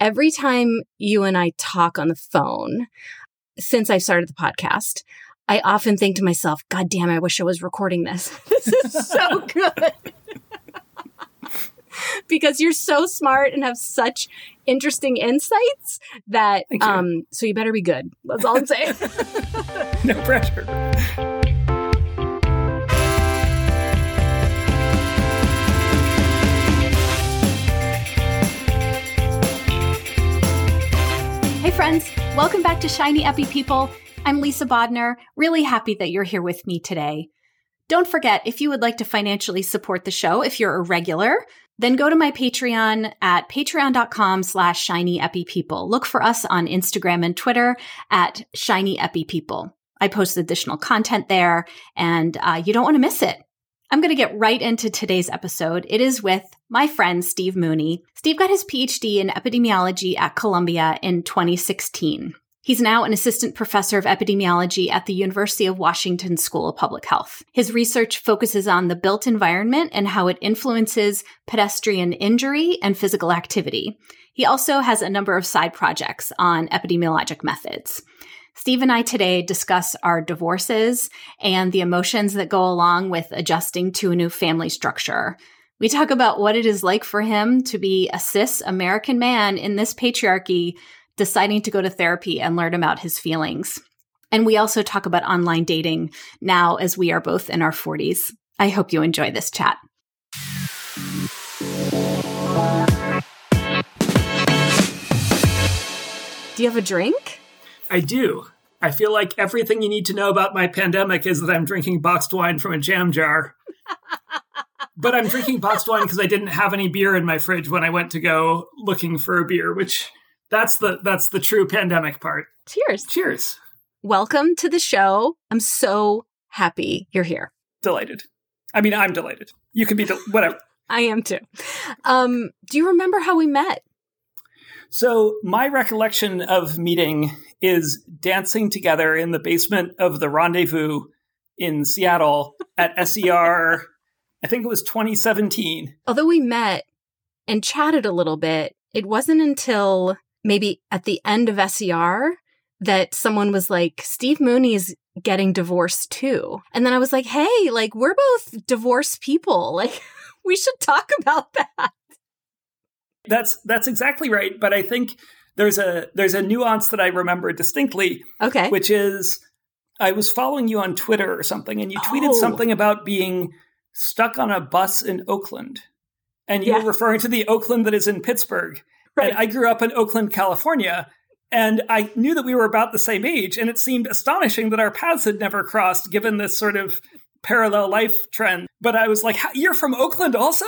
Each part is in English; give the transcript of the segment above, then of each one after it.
every time you and I talk on the phone since I started the podcast, I often think to myself, God damn, I wish I was recording this. this is so good. because you're so smart and have such interesting insights that um so you better be good. That's all I'm saying. no pressure. Hey friends, welcome back to Shiny Epi People. I'm Lisa Bodnar, really happy that you're here with me today. Don't forget, if you would like to financially support the show, if you're a regular, then go to my Patreon at patreon.com slash shinyepipeople. Look for us on Instagram and Twitter at shinyepipeople. I post additional content there and uh, you don't want to miss it. I'm going to get right into today's episode. It is with my friend Steve Mooney. Steve got his PhD in epidemiology at Columbia in 2016. He's now an assistant professor of epidemiology at the University of Washington School of Public Health. His research focuses on the built environment and how it influences pedestrian injury and physical activity. He also has a number of side projects on epidemiologic methods. Steve and I today discuss our divorces and the emotions that go along with adjusting to a new family structure. We talk about what it is like for him to be a cis American man in this patriarchy, deciding to go to therapy and learn about his feelings. And we also talk about online dating now as we are both in our 40s. I hope you enjoy this chat. Do you have a drink? I do. I feel like everything you need to know about my pandemic is that I'm drinking boxed wine from a jam jar. but I'm drinking boxed wine because I didn't have any beer in my fridge when I went to go looking for a beer, which that's the that's the true pandemic part. Cheers. Cheers. Welcome to the show. I'm so happy you're here. Delighted. I mean, I'm delighted. You can be del- whatever. I am too. Um, do you remember how we met? So, my recollection of meeting is dancing together in the basement of the rendezvous in Seattle at SER, I think it was 2017. Although we met and chatted a little bit, it wasn't until maybe at the end of SER that someone was like, Steve Mooney is getting divorced too. And then I was like, hey, like, we're both divorced people. Like, we should talk about that. That's that's exactly right. But I think there's a there's a nuance that I remember distinctly. Okay. Which is I was following you on Twitter or something, and you tweeted Oh. something about being stuck on a bus in Oakland. And you Yeah. were referring to the Oakland that is in Pittsburgh. Right. And I grew up in Oakland, California. And I knew that we were about the same age. And it seemed astonishing that our paths had never crossed given this sort of parallel life trend. But I was like, you're from Oakland also?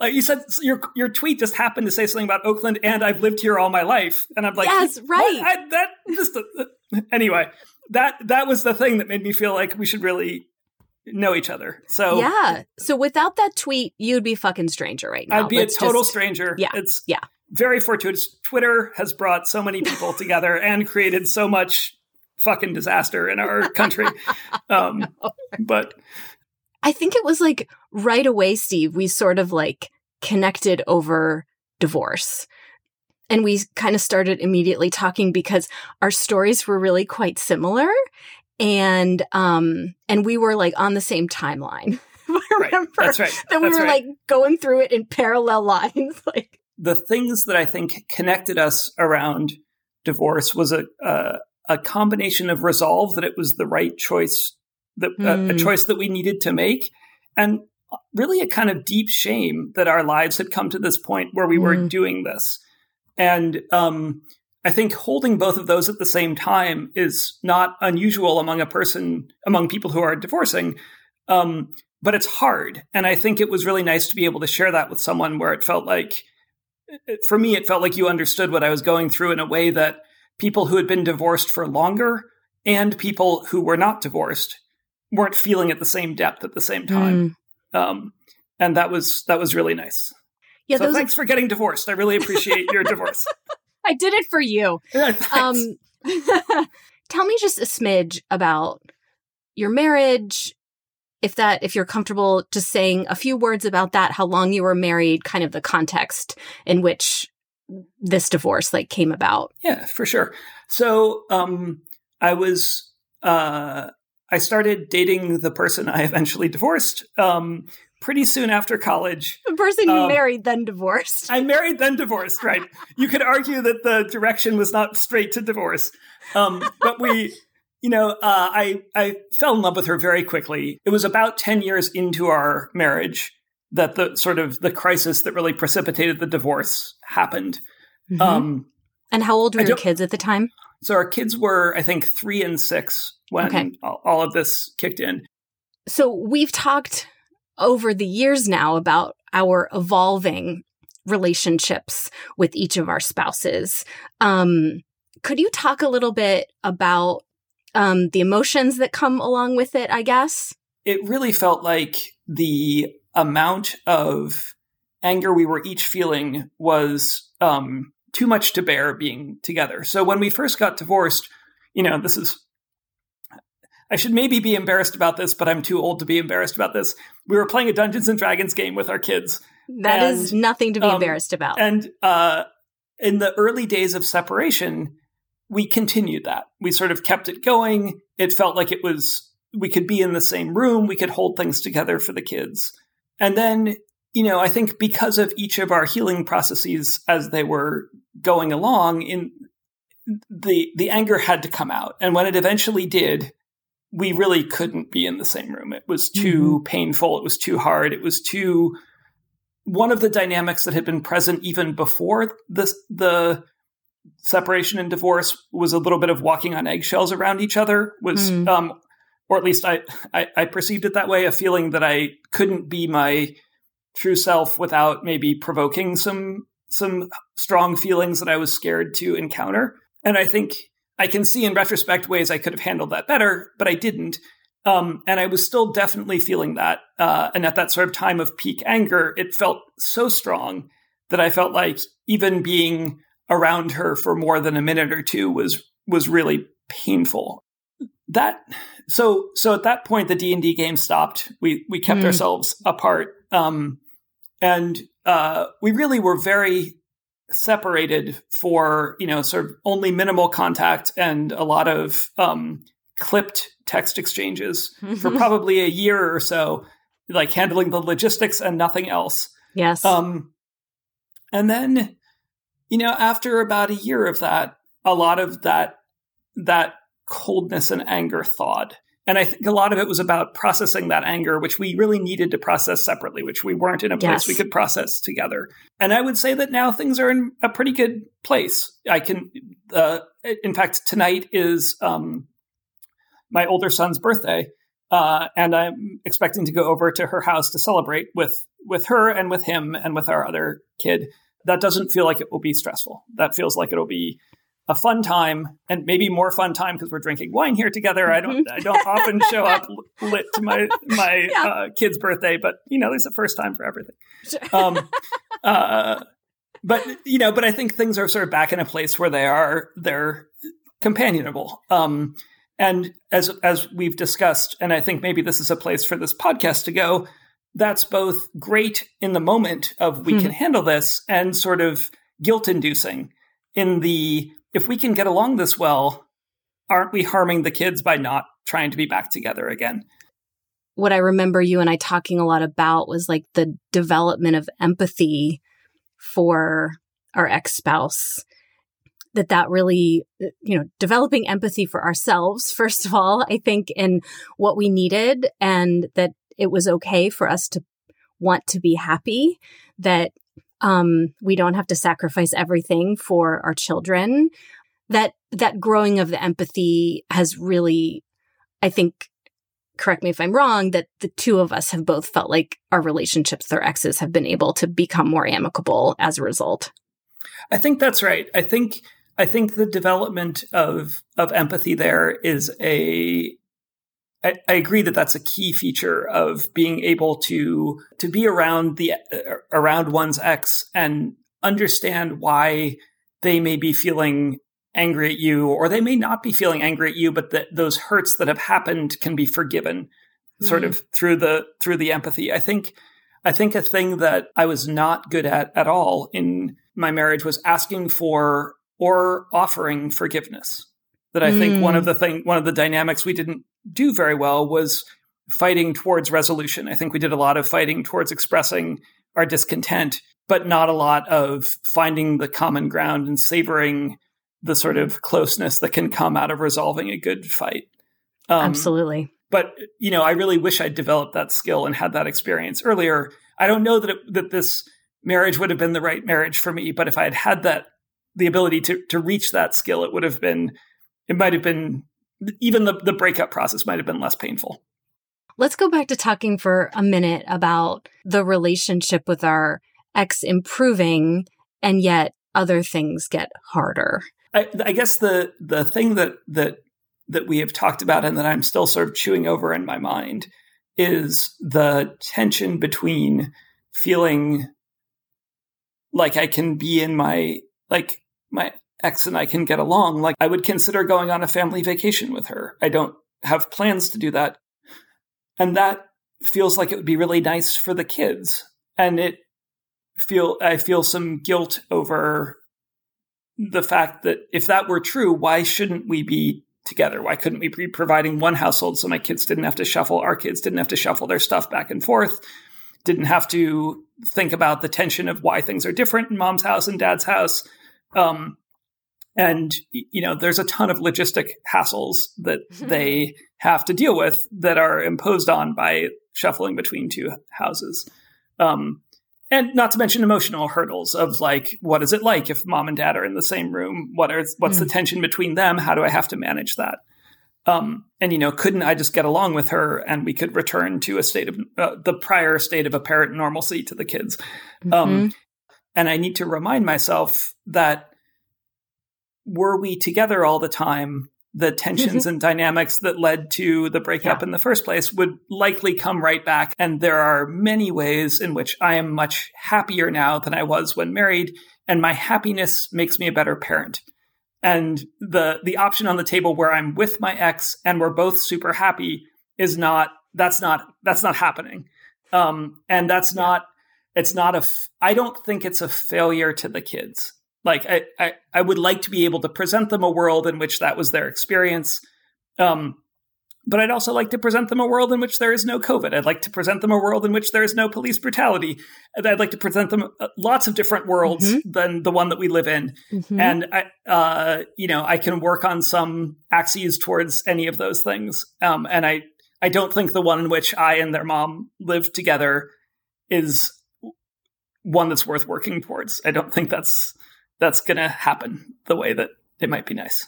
Like you said, your, your tweet just happened to say something about Oakland and I've lived here all my life. And I'm like, Yes, right. I, that just, anyway, that, that was the thing that made me feel like we should really know each other. So yeah. So without that tweet, you'd be fucking stranger right now. I'd be Let's a total just- stranger. Yeah, It's yeah. very fortuitous. Twitter has brought so many people together and created so much fucking disaster in our country. Um, but I think it was like right away, Steve, we sort of like connected over divorce. And we kind of started immediately talking because our stories were really quite similar. And um and we were like on the same timeline. I right, remember that's right. that we That's were right. like going through it in parallel lines. like the things that I think connected us around divorce was a a, a combination of resolve that it was the right choice, that a, a Hmm. choice that we needed to make, and really a kind of deep shame that our lives had come to this point where we were Hmm. doing this. And um, I think holding both of those at the same time is not unusual among a person, among people who are divorcing. Um, but it's hard. And I think it was really nice to be able to share that with someone where it felt like, for me, it felt like you understood what I was going through in a way that people who had been divorced for longer and people who were not divorced weren't feeling at the same depth at the same time. Um, and that was that was really nice. yeah, so those thanks for getting divorced. I really appreciate your divorce. I did it for you. Yeah. Um, tell me just a smidge about your marriage. If that, if you're comfortable just saying a few words about that, how long you were married, kind of the context in which this divorce like came about. Yeah, for sure. So um, I was uh, I started dating the person I eventually divorced um, pretty soon after college. The person you Um, married then divorced. I married then divorced, right? You could argue that the direction was not straight to divorce. Um, but we, you know, uh, I, I fell in love with her very quickly. It was about 10 years into our marriage that the sort of the crisis that really precipitated the divorce happened. Mhm. Um, and how old were I your kids at the time? so our kids were, I think, three and six when Okay. all, all of this kicked in. So we've talked over the years now about our evolving relationships with each of our spouses. Um, could you talk a little bit about um, the emotions that come along with it? I guess. it really felt like the amount of anger we were each feeling was um, too much to bear being together. So when we first got divorced, you know, this is. I should maybe be embarrassed about this, but I'm too old to be embarrassed about this. We were playing a Dungeons and Dragons game with our kids, That is And, nothing to be um, embarrassed about. and uh, in the early days of separation, we continued that. We sort of kept it going. It felt like it was, we could be in the same room, we could hold things together for the kids. And then, you know, I think because of each of our healing processes as they were going along, in the the anger had to come out. And when it eventually did, we really couldn't be in the same room. It was too painful. It was too hard. It was too one of the dynamics that had been present even before this the separation and divorce was a little bit of walking on eggshells around each other was Mm. um or at least I, I i perceived it that way a feeling that i couldn't be my true self without maybe provoking some some strong feelings that i was scared to encounter and i think i can see in retrospect ways i could have handled that better but i didn't um, and I was still definitely feeling that. Uh, and at that sort of time of peak anger, it felt so strong that I felt like even being around her for more than a minute or two was was really painful. That so so at that point the D and D game stopped. We we kept Mm. ourselves apart, um, and uh, we really were very separated for you know sort of only minimal contact and a lot of um, clipped text exchanges for probably a year or so, like handling the logistics and nothing else. yes. Um, and then, you know, after about a year of that, a lot of that that coldness and anger thawed. And I think a lot of it was about processing that anger, which we really needed to process separately, which we weren't in a place Yes. we could process together. And I would say that now things are in a pretty good place. I can, uh, in fact, tonight is um, my older son's birthday, uh, and I'm expecting to go over to her house to celebrate with with her and with him and with our other kid. That doesn't feel like it will be stressful. That feels like it'll be a fun time and maybe more fun time because we're drinking wine here together. I don't I don't often show up lit to my my Yeah. uh, kid's birthday, but you know, there's a first time for everything. Um, uh, but you know, but I think things are sort of back in a place where they are they're companionable. Um, and as as we've discussed, and I think maybe this is a place for this podcast to go. That's both great in the moment of we Hmm. can handle this, and sort of guilt inducing in the if we can get along this well, aren't we harming the kids by not trying to be back together again? what I remember you and I talking a lot about was like the development of empathy for our ex spouse. That that really, you know, developing empathy for ourselves, first of all, I think, in what we needed and that it was okay for us to want to be happy, that um, we don't have to sacrifice everything for our children. That that growing of the empathy has really, I think, correct me if I'm wrong, that the two of us have both felt like our relationships with our exes have been able to become more amicable as a result. I think that's right. I think I think the development of of empathy there is a. I, I agree that that's a key feature of being able to to be around the uh, around one's ex and understand why they may be feeling angry at you or they may not be feeling angry at you but that those hurts that have happened can be forgiven sort Mhm. of through the through the empathy i think i think a thing that i was not good at at all in my marriage was asking for or offering forgiveness. That I think one of Mm. the thing one of the dynamics we didn't do very well was fighting towards resolution. I think we did a lot of fighting towards expressing our discontent, but not a lot of finding the common ground and savoring the sort of closeness that can come out of resolving a good fight. Um, Absolutely. but you know, I really wish I'd developed that skill and had that experience earlier. I don't know that it, that this marriage would have been the right marriage for me, but if I had had that the ability to to reach that skill, it would have been. It might have been even the the breakup process might have been less painful. Let's go back to talking for a minute about the relationship with our ex improving and yet other things get harder. I, I guess the the thing that that that we have talked about and that I'm still sort of chewing over in my mind is the tension between feeling like I can be in my like my ex and I can get along. Like I would consider going on a family vacation with her. I don't have plans to do that. And that feels like it would be really nice for the kids. And it feel I feel some guilt over the fact that if that were true, why shouldn't we be together? Why couldn't we be providing one household so my kids didn't have to shuffle, our kids didn't have to shuffle their stuff back and forth, didn't have to think about the tension of why things are different in mom's house and dad's house. Um, and you know, there's a ton of logistic hassles that they have to deal with that are imposed on by shuffling between two houses. Um, and not to mention emotional hurdles of like what is it like if mom and dad are in the same room? What are what's the tension between them? How do i have to manage that? Um, and you know couldn't i just get along with her and we could return to a state of uh, the prior state of apparent normalcy to the kids? Um, and i need to remind myself that were we together all the time the tensions and dynamics that led to the breakup Yeah. in the first place would likely come right back. And there are many ways in which I am much happier now than I was when married, and my happiness makes me a better parent. And the the option on the table where I'm with my ex and we're both super happy is not that's not that's not happening. Um, and that's not it's not a I don't think it's a failure to the kids like I, I, I would like to be able to present them a world in which that was their experience. Um, but i'd also like to present them a world in which there is no covid. I'd like to present them a world in which there is no police brutality. I'd like to present them uh, lots of different worlds than the one that we live in. Mhm. and I, uh, you know i can work on some axes towards any of those things. Um, and i i don't think the one in which i and their mom live together is one that's worth working towards. I don't think that's that's going to happen the way that it might be nice.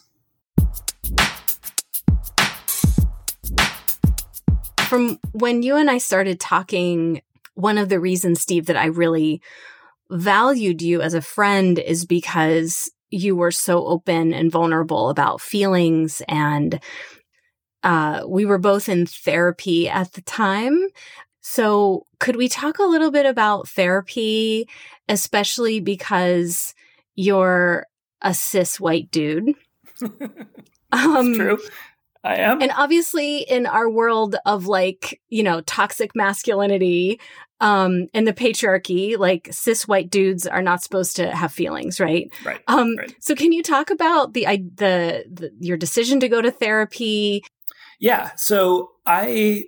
From when you and I started talking, one of the reasons, Steve, that I really valued you as a friend is because you were so open and vulnerable about feelings and uh, we were both in therapy at the time. So, could we talk a little bit about therapy, especially because you're a cis white dude? Um, true. I am. and obviously, in our world of like, you know, toxic masculinity um, and the patriarchy, like cis white dudes are not supposed to have feelings, right? right. Um, Right. So, can you talk about the, I, the the your decision to go to therapy? Yeah. So I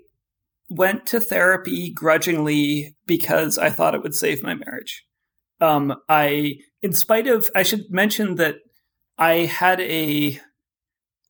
went to therapy grudgingly because I thought it would save my marriage. Um, I, in spite of, I should mention that I had a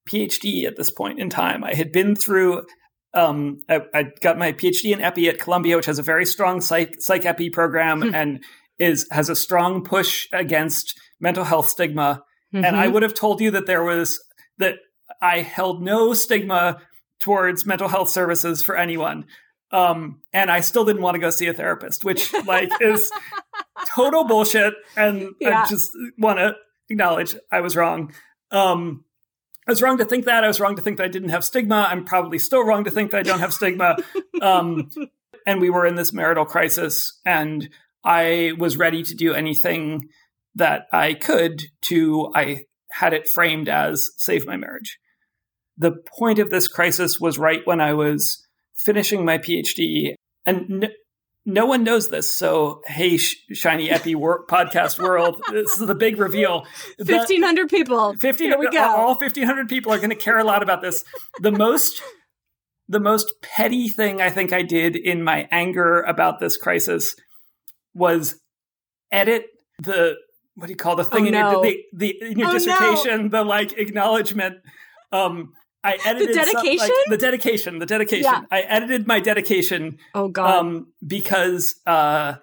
PhD at this point in time. I had been through, um, I, I got my PhD in epi at Columbia, which has a very strong psych, psych epi program Hmm. and is has a strong push against mental health stigma and I Mhm. would have told you that there was that I held no stigma towards mental health services for anyone. Um, and I still didn't want to go see a therapist, which like is total bullshit. And Yeah. I just want to acknowledge I was wrong. Um, I was wrong to think that. I was wrong to think that I didn't have stigma. I'm probably still wrong to think that I don't have stigma. Um, and we were in this marital crisis, and I was ready to do anything that I could to, I had it framed as save my marriage. The point of this crisis was right when I was finishing my PhD, and n- no one knows this. So, hey, Sh- Shiny Epi wor- podcast world, this is the big reveal. 1,500 people. 15 Here we go. all 1500 people are going to care a lot about this the most the most petty thing i think i did in my anger about this crisis was edit the what do you call the thing Oh, in, no. your, the, the, in your Oh, no. dissertation the like acknowledgement um i edited some- like, dedication? the dedication the dedication Yeah. i edited my dedication Oh, God. um, because uh,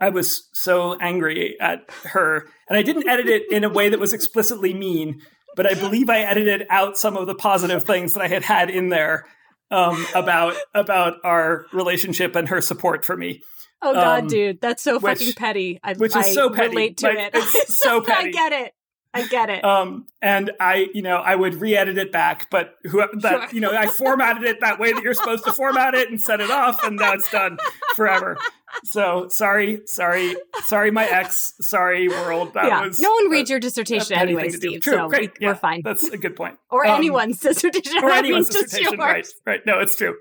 I was so angry at her, and I didn't edit it in a way that was explicitly mean, but I believe I edited out some of the positive things that I had had in there um, about about our relationship and her support for me, oh, God, um, dude. That's so which- fucking petty. I, which is I so petty. relate to Like, it. it's so petty. I get it. I get it. Um, and I, you know, I would re-edit it back, but who that, Sure. you know, I formatted it that way that you're supposed to format it and set it off, and now it's done forever. So sorry, sorry, sorry, my ex, sorry, world. That yeah. was no one reads your dissertation anyway, thing to do. Steve. True, so great, we, yeah, are fine. That's a good point. Or Um, anyone's dissertation. or I anyone's mean, just dissertation, right? Right. No, it's true.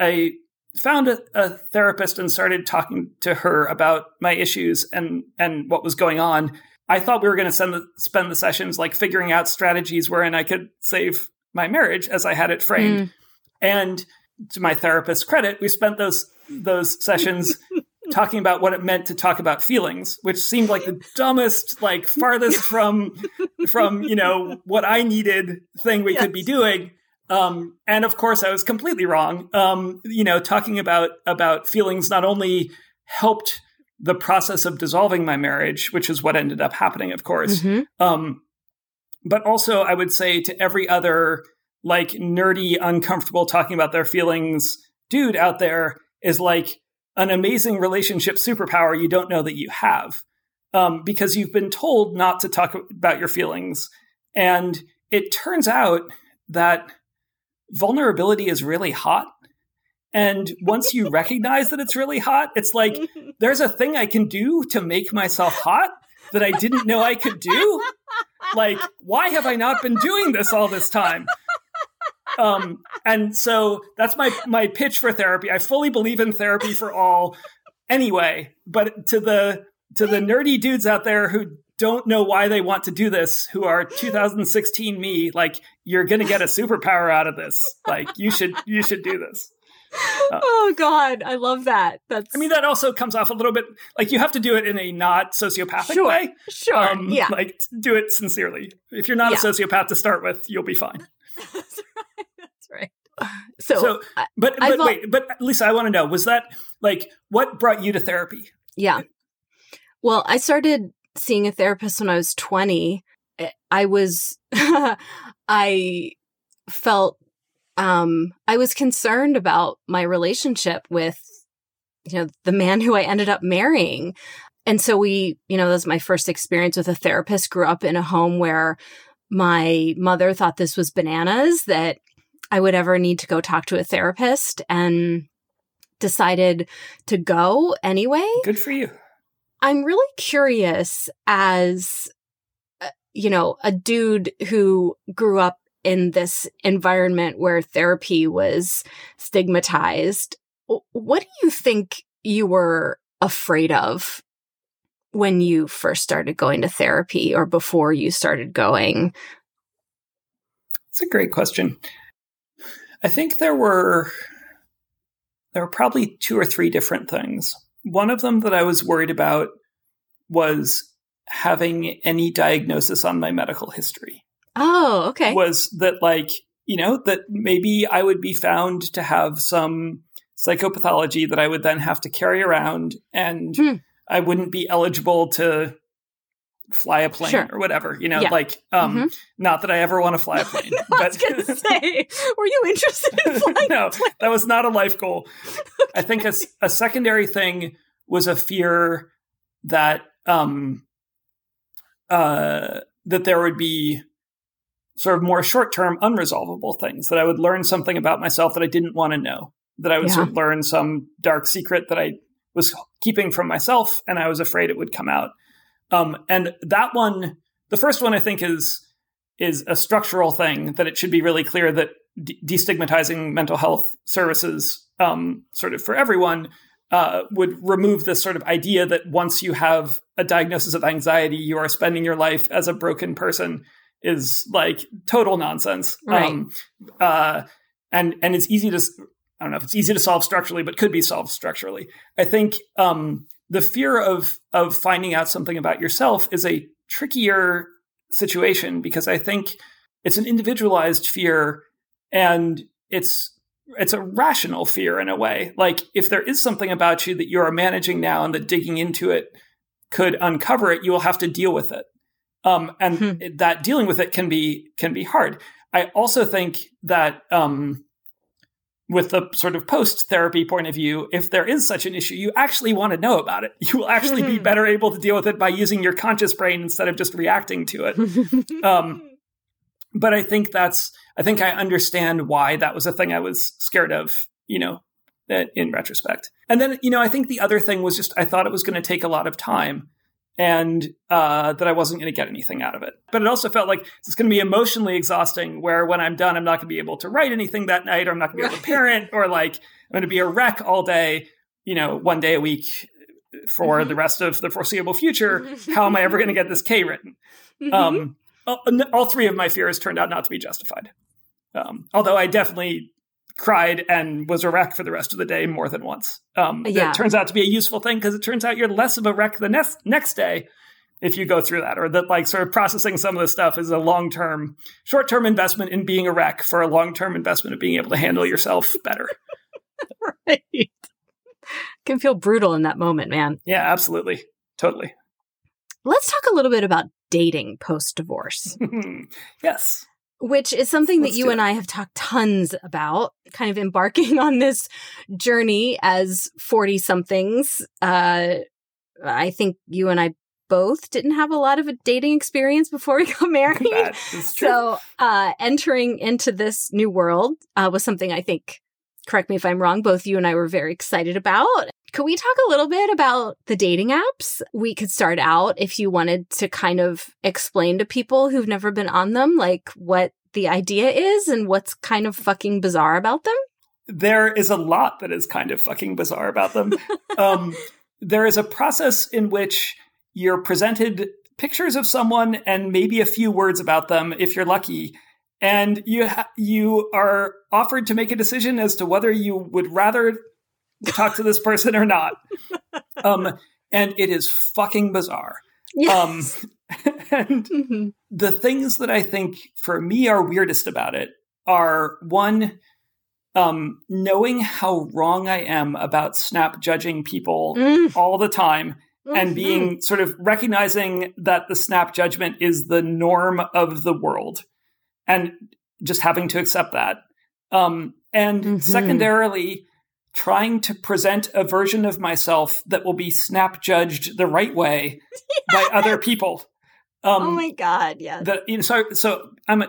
I found a, a therapist and started talking to her about my issues and and what was going on. I thought we were going to send the, spend the sessions like figuring out strategies wherein I could save my marriage as I had it framed. And to my therapist's credit, we spent those those sessions talking about what it meant to talk about feelings, which seemed like the dumbest, like farthest from from you know what I needed thing we could be doing. Um, and of course, I was completely wrong. Um, you know, talking about about feelings not only helped the process of dissolving my marriage, which is what ended up happening, of course, Mhm. um, but also I would say to every other like nerdy, uncomfortable talking about their feelings dude out there is like an amazing relationship superpower you don't know that you have um, because you've been told not to talk about your feelings. And it turns out that vulnerability is really hot. And once you recognize that it's really hot, it's like there's a thing I can do to make myself hot that I didn't know I could do. Like, why have I not been doing this all this time? Um, and so that's my my pitch for therapy. I fully believe in therapy for all anyway, but to the to the nerdy dudes out there who don't know why they want to do this, who are 2016 me, like you're going to get a superpower out of this. Like you should you should do this. Oh God, I love that. That's I mean, that also comes off a little bit like you have to do it in a not sociopathic Sure. way. sure. Um, yeah. Like do it sincerely. If you're not Yeah. a sociopath to start with, you'll be fine. That's right. That's right. So, So, But I've but al- wait, but Lisa, I want to know, was that like what brought you to therapy? yeah. Well, I started seeing a therapist when I was 20. I was, I felt, um, I was concerned about my relationship with, you know, the man who I ended up marrying. And so we, you know, that was my first experience with a therapist. Grew up in a home where my mother thought this was bananas that I would ever need to go talk to a therapist and decided to go anyway. Good for you. I'm really curious as, uh, you know, a dude who grew up in this environment where therapy was stigmatized. What do you think you were afraid of when you first started going to therapy or before you started going? It's a great question. I think there were there were probably two or three different things. One of them that I was worried about was having any diagnosis on my medical history. Oh, okay. Was that like, you know, that maybe I would be found to have some psychopathology that I would then have to carry around and Hmm. I wouldn't be eligible to fly a plane Sure. or whatever, you know, Yeah. like um Mhm. not that I ever want to fly a plane. I was going to say, were you interested in flying? no, that was not a life goal. I think a secondary thing was a fear that um uh that there would be sort of more short-term unresolvable things that I would learn something about myself that I didn't want to know that I would Yeah. sort of learn some dark secret that I was keeping from myself and I was afraid it would come out um and that one the first one I think is is a structural thing that it should be really clear that de- destigmatizing mental health services um, sort of for everyone uh, would remove this sort of idea that once you have a diagnosis of anxiety, you are spending your life as a broken person is like total nonsense. Right. Um, uh, and and it's easy to I don't know if it's easy to solve structurally, but could be solved structurally. I think um, the fear of of finding out something about yourself is a trickier situation because I think it's an individualized fear and it's it's a rational fear in a way. Like if there is something about you that you are managing now and that digging into it could uncover it, you will have to deal with it. Um, and Hmm. that dealing with it can be can be hard. I also think that um, with the sort of post therapy point of view, if there is such an issue, you actually want to know about it. You will actually be better able to deal with it by using your conscious brain instead of just reacting to it. Um, but I think that's I think I understand why that was a thing I was scared of, you know, in retrospect. And then, you know, I think the other thing was just I thought it was going to take a lot of time and uh, that I wasn't going to get anything out of it. But it also felt like it's going to be emotionally exhausting where when I'm done, I'm not going to be able to write anything that night or I'm not going to be able to parent or like I'm going to be a wreck all day, you know, one day a week for the rest of the foreseeable future. How am I ever going to get this K written? Um, all, all three of my fears turned out not to be justified. Um, although I definitely cried and was a wreck for the rest of the day more than once. Um, Yeah. It turns out to be a useful thing because it turns out you're less of a wreck the next next day if you go through that, or that like sort of processing some of this stuff is a long term, short term investment in being a wreck for a long term investment of being able to handle yourself better. right. Can feel brutal in that moment, man. Yeah, absolutely, totally. Let's talk a little bit about dating post divorce, yes. Which is something Let's that you and. I have talked tons about, kind of embarking on this journey as 40 somethings. Uh, I think you and I both didn't have a lot of a dating experience before we got married. That is true. So, uh, entering into this new world uh, was something I think, correct me if I'm wrong, both you and I were very excited about. Could we talk a little bit about the dating apps? We could start out if you wanted to kind of explain to people who've never been on them, like what the idea is and what's kind of fucking bizarre about them. there is a lot that is kind of fucking bizarre about them. um, there is a process in which you're presented pictures of someone and maybe a few words about them if you're lucky, and you ha- you are offered to make a decision as to whether you would rather talk to this person or not. Um, and it is fucking bizarre. Um, and Mhm. the things that I think for me are weirdest about it are one, um, knowing how wrong I am about snap judging people Mm. all the time and Mhm. being sort of recognizing that the snap judgment is the norm of the world and just having to accept that. Um, and Mhm. secondarily, trying to present a version of myself that will be snap judged the right way by other people. Um, oh my god, yes. the, you know, so so I'm a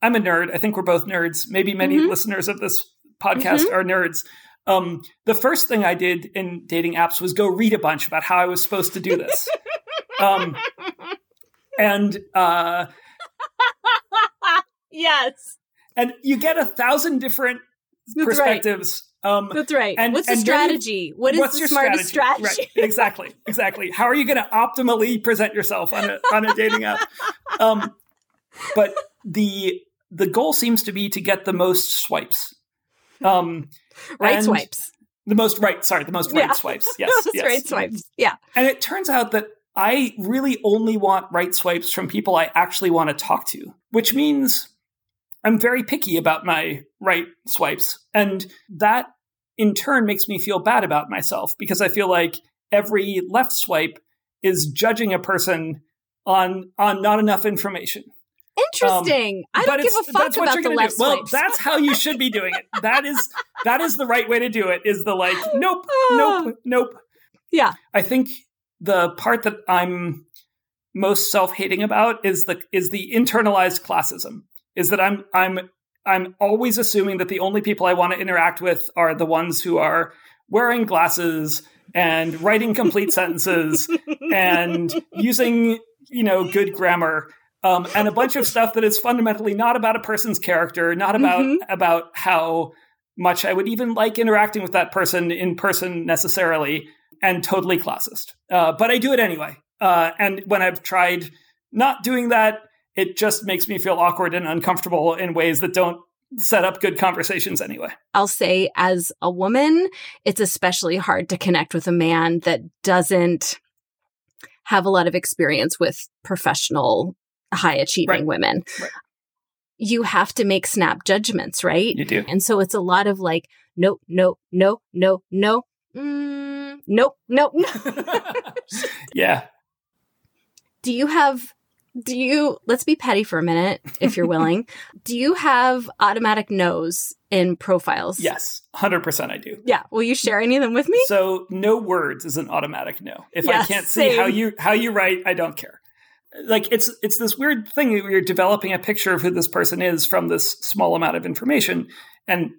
I'm a nerd. I think we're both nerds. Maybe many Mhm. listeners of this podcast are nerds. Um, the first thing I did in dating apps was go read a bunch about how I was supposed to do this. um, and uh, yes. and you get a thousand different That's right. perspectives. Um, That's right. And- What's the strategy? What is the your smartest strategy? Right. Exactly. Exactly. How are you going to optimally present yourself on a on a dating app? Um, but the the goal seems to be to get the most swipes. Um, right swipes. The most right. Sorry, the most right Yeah. swipes. Yes. Those yes. right swipes. Yeah. And it turns out that I really only want right swipes from people I actually want to talk to, which means I'm very picky about my right swipes. And that in turn makes me feel bad about myself because I feel like every left swipe is judging a person on on not enough information. Interesting. I Um, But don't give a fuck that's what about you're the left do. Well, swipes. that's how you should be doing it. That is that is the right way to do it. Is the like nope, nope, nope. Yeah. I think the part that I'm most self-hating about is the is the internalized classism. Is that I'm I'm I'm always assuming that the only people I want to interact with are the ones who are wearing glasses and writing complete sentences and using you know good grammar um, and a bunch of stuff that is fundamentally not about a person's character, not about Mhm. about how much I would even like interacting with that person in person necessarily, and totally classist. Uh, but I do it anyway. Uh, and when I've tried not doing that, it just makes me feel awkward and uncomfortable in ways that don't set up good conversations anyway. I'll say, as a woman, it's especially hard to connect with a man that doesn't have a lot of experience with professional, high achieving Right. women. Right. You have to make snap judgments, right? You do. And so it's a lot of like, no, no, no, no, no, mm, nope, nope, nope. yeah. do you have do you let's be petty for a minute if you're willing do you have automatic no's in profiles Yes. 100% I do. yeah will you share any of them with me So no words is an automatic no. If I can't see how you how you write, I don't care. Like it's it's this weird thing where you're developing a picture of who this person is from this small amount of information, and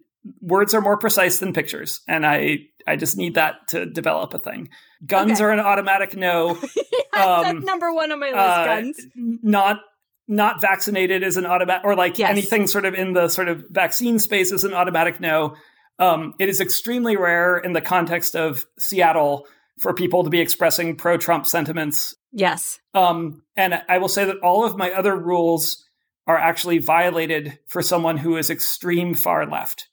words are more precise than pictures, and I I just need that to develop a thing. Guns Okay. are an automatic no. that's Um, number one on my list Uh, guns Not not vaccinated is an automatic, or like Yes. anything sort of in the sort of vaccine space is an automatic no. Um, it is extremely rare in the context of Seattle for people to be expressing pro Trump sentiments. yes Um, and I will say that all of my other rules are actually violated for someone who is extreme far left.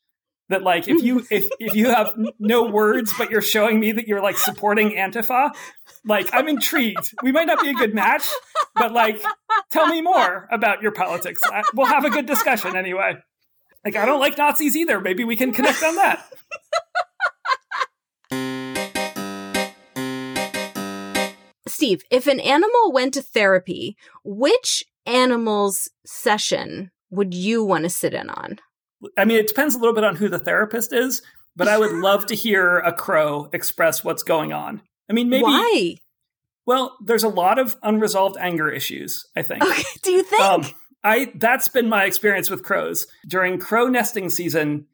That like if you if if you have no words but you're showing me that you're like supporting Antifa, like I'm intrigued. We might not be a good match, but like tell me more about your politics. I, we'll have a good discussion anyway. Like I don't like Nazis either. Maybe we can connect on that. steve if an animal went to therapy which animal's session would you want to sit in on I mean, it depends a little bit on who the therapist is, but I would love to hear a crow express what's going on. I mean, maybe. why Well, there's a lot of unresolved anger issues. I think. okay do you think Um, I that's been my experience with crows during crow nesting season.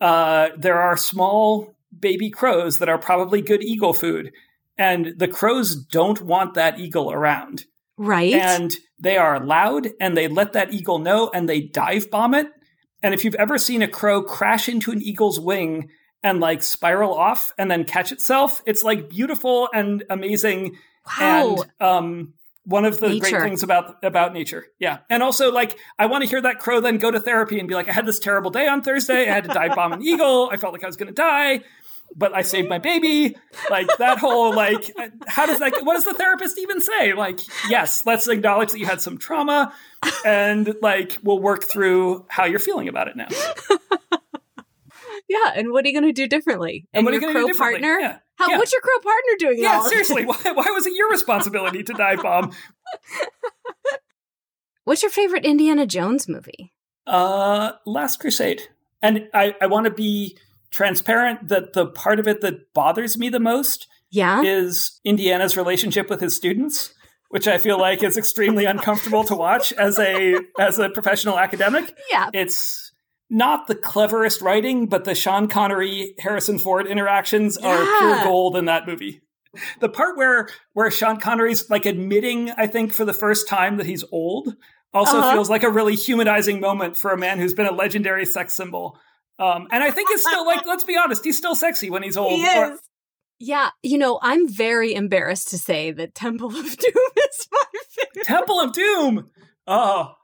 Uh, there are small baby crows that are probably good eagle food, and the crows don't want that eagle around, right and they are loud, and they let that eagle know, and they dive bomb it. And if you've ever seen a crow crash into an eagle's wing and like spiral off and then catch itself, it's like beautiful and amazing. Wow. And um one of the great things about about nature. Yeah. And also like i want to hear that crow then go to therapy and be like i had this terrible day on thursday. I had to dive bomb an eagle. I felt like i was going to die but i saved my baby. Like that whole like uh, how does that what does the therapist even say? Like yes let's acknowledge that you had some trauma and like we'll work through how you're feeling about it now. Yeah and what are you going to do differently? And are your you crow partner? Yeah. How, Yeah. what's your crow partner doing yeah all seriously why, why was it your responsibility to dive bomb What's your favorite Indiana Jones movie? Uh, Last Crusade. And I, I want to be transparent that the part of it that bothers me the most Yeah. is Indiana's relationship with his students, which I feel like is extremely uncomfortable to watch as a as a professional academic. yeah. It's not the cleverest writing, but the Sean Connery Harrison Ford interactions are Yeah. pure gold in that movie. The part where where Sean Connery's like admitting, I think, for the first time that he's old, also Uh-huh. feels like a really humanizing moment for a man who's been a legendary sex symbol. Um, and I think it's still like, let's be honest, he's still sexy when he's old. He Or-. Yeah, you know, I'm very embarrassed to say that Temple of Doom is my favorite. Temple of Doom. Oh,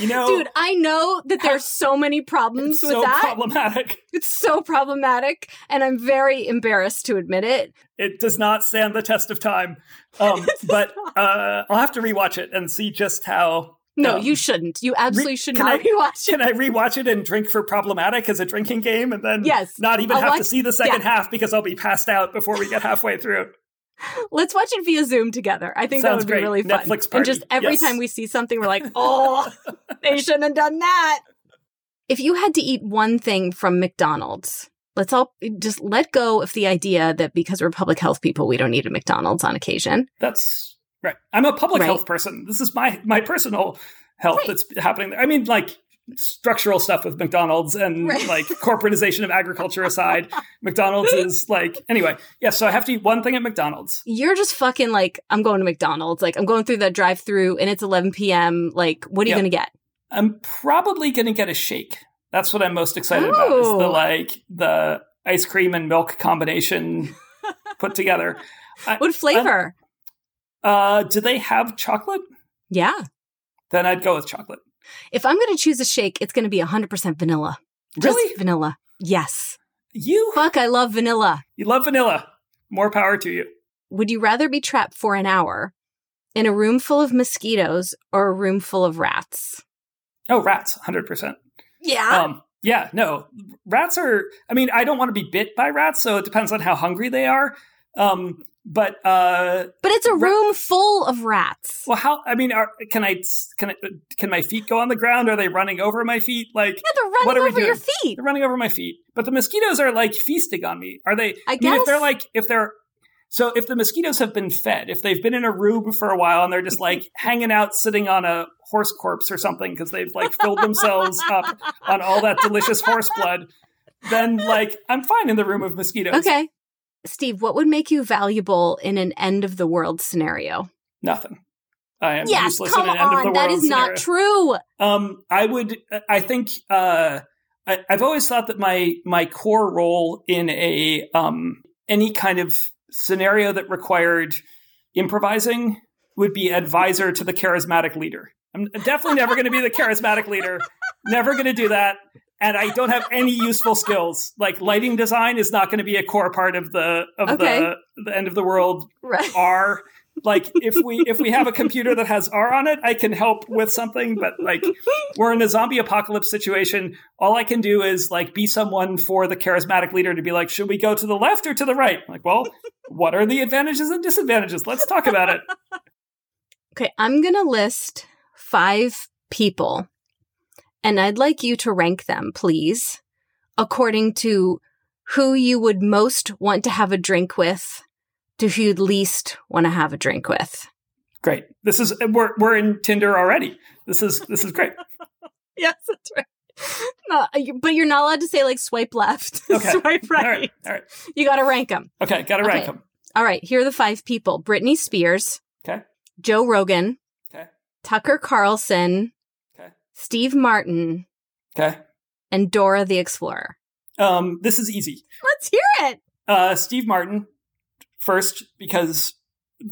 you know, Dude, I know that there's so many problems it's with so that. problematic. It's so problematic, and I'm very embarrassed to admit it. It does not stand the test of time. Um, but uh, I'll have to rewatch it and see just how. No, um, you shouldn't. You absolutely should can not I- rewatch it. Can I rewatch it and drink for problematic as a drinking game, and then Yes. not even I'll have to see the second yeah. half because I'll be passed out before we get halfway through? Let's watch it via Zoom together. I think that Sounds would be really fun. Netflix and just every Yes. time we see something, we're like, oh, they shouldn't have done that. If you had to eat one thing from McDonald's, let's all just let go of the idea that because we're public health people, we don't need a McDonald's on occasion. That's right. I'm a public Right. health person. This is my my personal health Right. that's happening. there. I mean, like structural stuff with McDonald's and Right. like corporatization of agriculture aside, McDonald's is like anyway. Yeah, so I have to eat one thing at McDonald's. You're just fucking like, I'm going to McDonald's. Like, I'm going through that drive through and it's 11 p.m. Like, what are you Yeah. going to get? I'm probably going to get a shake. That's what I'm most excited about. Is the oh. like the ice cream and milk combination put together. What flavor? Uh, do they have chocolate? yeah. Then I'd go with chocolate. If I'm going to choose a shake, it's going to be 100% vanilla. Just Really? vanilla. Yes. You Fuck, I love vanilla. you love vanilla. More power to you. Would you rather be trapped for an hour in a room full of mosquitoes or a room full of rats? Oh, rats, hundred percent. Yeah. Um, yeah, no, rats are. I mean, I don't want to be bit by rats, so it depends on how hungry they are. Um, but uh, but it's a room full of rats. well, how? I mean, are, can I? Can I? Can my feet go on the ground? Are they running over my feet? Like yeah, they're What running are we over your feet. they're running over my feet. But the mosquitoes are like feasting on me. Are they? I I mean, if they're like, if they're, so if the mosquitoes have been fed, if they've been in a room for a while and they're just like hanging out, sitting on a horse corpse or something because they've like filled themselves up on all that delicious horse blood, then like I'm fine in the room of mosquitoes. Okay. Steve, what would make you valuable in an end of the world scenario? Nothing. I am yes, useless come in an end of the on. That world is not true. Um, I would. I think. Uh, I, I've always thought that my my core role in a um any kind of scenario that required improvising would be advisor to the charismatic leader. I'm definitely never going to be the charismatic leader. Never going to do that. And I don't have any useful skills. Like lighting design is not going to be a core part of the of Okay. the the end of the world Right. R. Like if we if we have a computer that has R on it, I can help with something. But like we're in a zombie apocalypse situation, all I can do is like be someone for the charismatic leader to be like, should we go to the left or to the right? Like, well, what are the advantages and disadvantages? Let's talk about it. Okay, I'm going to list five people, and I'd like you to rank them, please, according to who you would most want to have a drink with to who you'd least want to have a drink with. Great. This is we're we're in Tinder already. This is this is great. Yes, that's right. No, uh, but you're not allowed to say like swipe left, Okay. swipe right. right. All right. You got to rank them. Okay. Got to rank Okay. them. All right, here are the five people: Britney Spears, Okay. Joe Rogan, Okay. Tucker Carlson. Steve Martin, Okay. and Dora the Explorer. Um, this is easy. Let's hear it. Uh, Steve Martin first because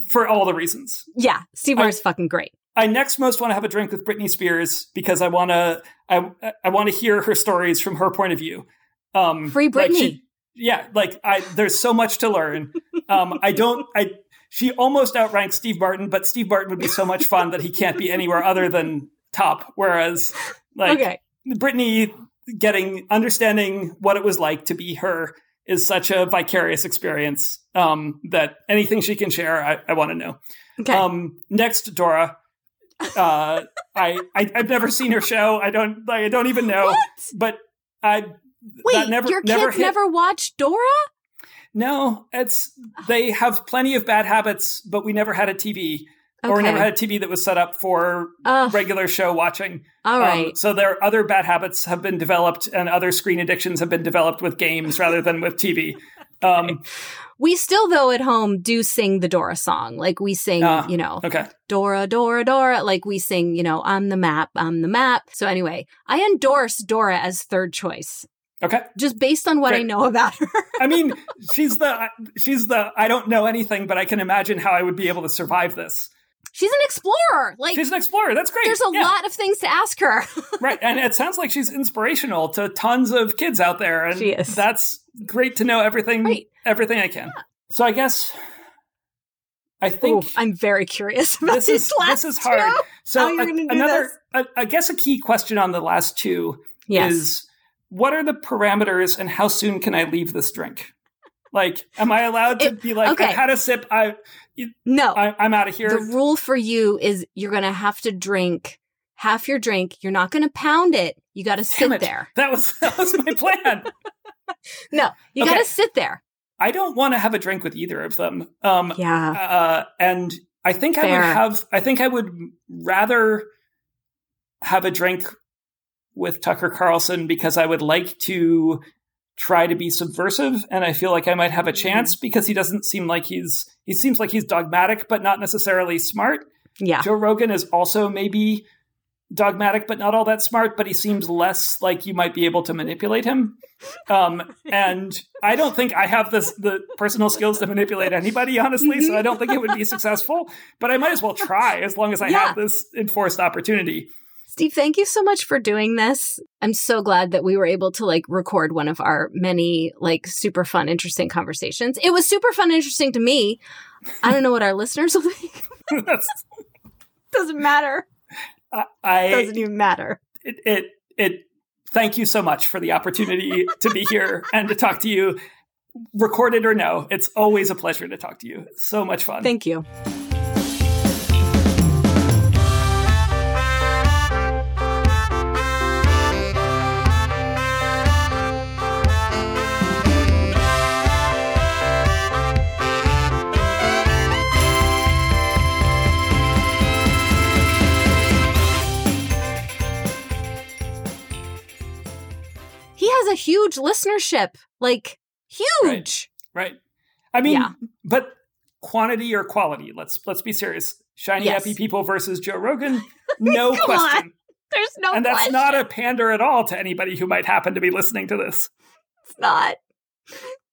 for all the reasons. Yeah, Steve Martin's fucking great. I next most want to have a drink with Britney Spears because I want to I I want to hear her stories from her point of view. Um, Free like Britney. she- yeah, like I there's so much to learn. Um, I don't I she almost outranks Steve Martin, but Steve Martin would be so much fun that he can't be anywhere other than top. Whereas like okay. Britney getting understanding what it was like to be her is such a vicarious experience um, that anything she can share, I, I want to know. Okay. Um, next, Dora. Uh, I, I I've never seen her show. I don't like, I don't even know. what? But I Wait, never your kids never never, watched Dora? no. It's they have plenty of bad habits, but we never had a TV or we never had a TV that was set up for Ugh, regular show watching. all Um, so there other bad habits have been developed, and other screen addictions have been developed with games rather than with TV. Um, we still, though, at home do sing the Dora song. Like we sing, Ah, you know, okay, Dora, Dora, Dora. Like we sing, you know, on the map, on the map. So anyway, I endorse Dora as third choice, okay. just based on what I know about her. I mean, she's the she's the I don't know anything, but I can imagine how I would be able to survive this. She's an explorer. Like She's an explorer. That's great. there's a Yeah, lot of things to ask her. right, and it sounds like she's inspirational to tons of kids out there, and She is. that's great to know everything Right. everything I can. So I guess I think Ooh, I'm very curious about this these is last this is hard. two. So a- another, I I guess, a key question on the last two Yes. is what are the parameters and how soon can I leave this drink? Like, am I allowed to It- be like, okay. I've had a sip, I, no. I I'm out of here. the rule for you is you're going to have to drink half your drink. You're not going to pound it. You got to sit it. there. That was that was my plan. No, you got to sit there. I don't want to have a drink with either of them. Um, Yeah. uh, and I think I would have. I think I would rather have a drink with Tucker Carlson because I would like to try to be subversive, and I feel like I might have a Mm-hmm. chance because he doesn't seem like he's. He seems like he's dogmatic, but not necessarily smart. Yeah. Joe Rogan is also maybe dogmatic but not all that smart, but he seems less like you might be able to manipulate him. Um, and I don't think I have this, the personal skills to manipulate anybody, honestly. So I don't think it would be successful, but I might as well try as long as I Yeah. have this enforced opportunity. Steve, thank you so much for doing this. I'm so glad that we were able to like record one of our many like super fun, interesting conversations. It was super fun, interesting to me. I don't know what our listeners will think. Doesn't matter. I, I Doesn't even matter. it, it, it, thank you so much for the opportunity to be here and to talk to you, recorded or no. It's always a pleasure to talk to you. So much fun. Thank you. A huge listenership, like huge. Right. I mean, Yeah. but quantity or quality? Let's let's be serious. Shiny Yes. happy people versus Joe Rogan, no question. There's no and that's question. not a pander at all to anybody who might happen to be listening to this. It's not.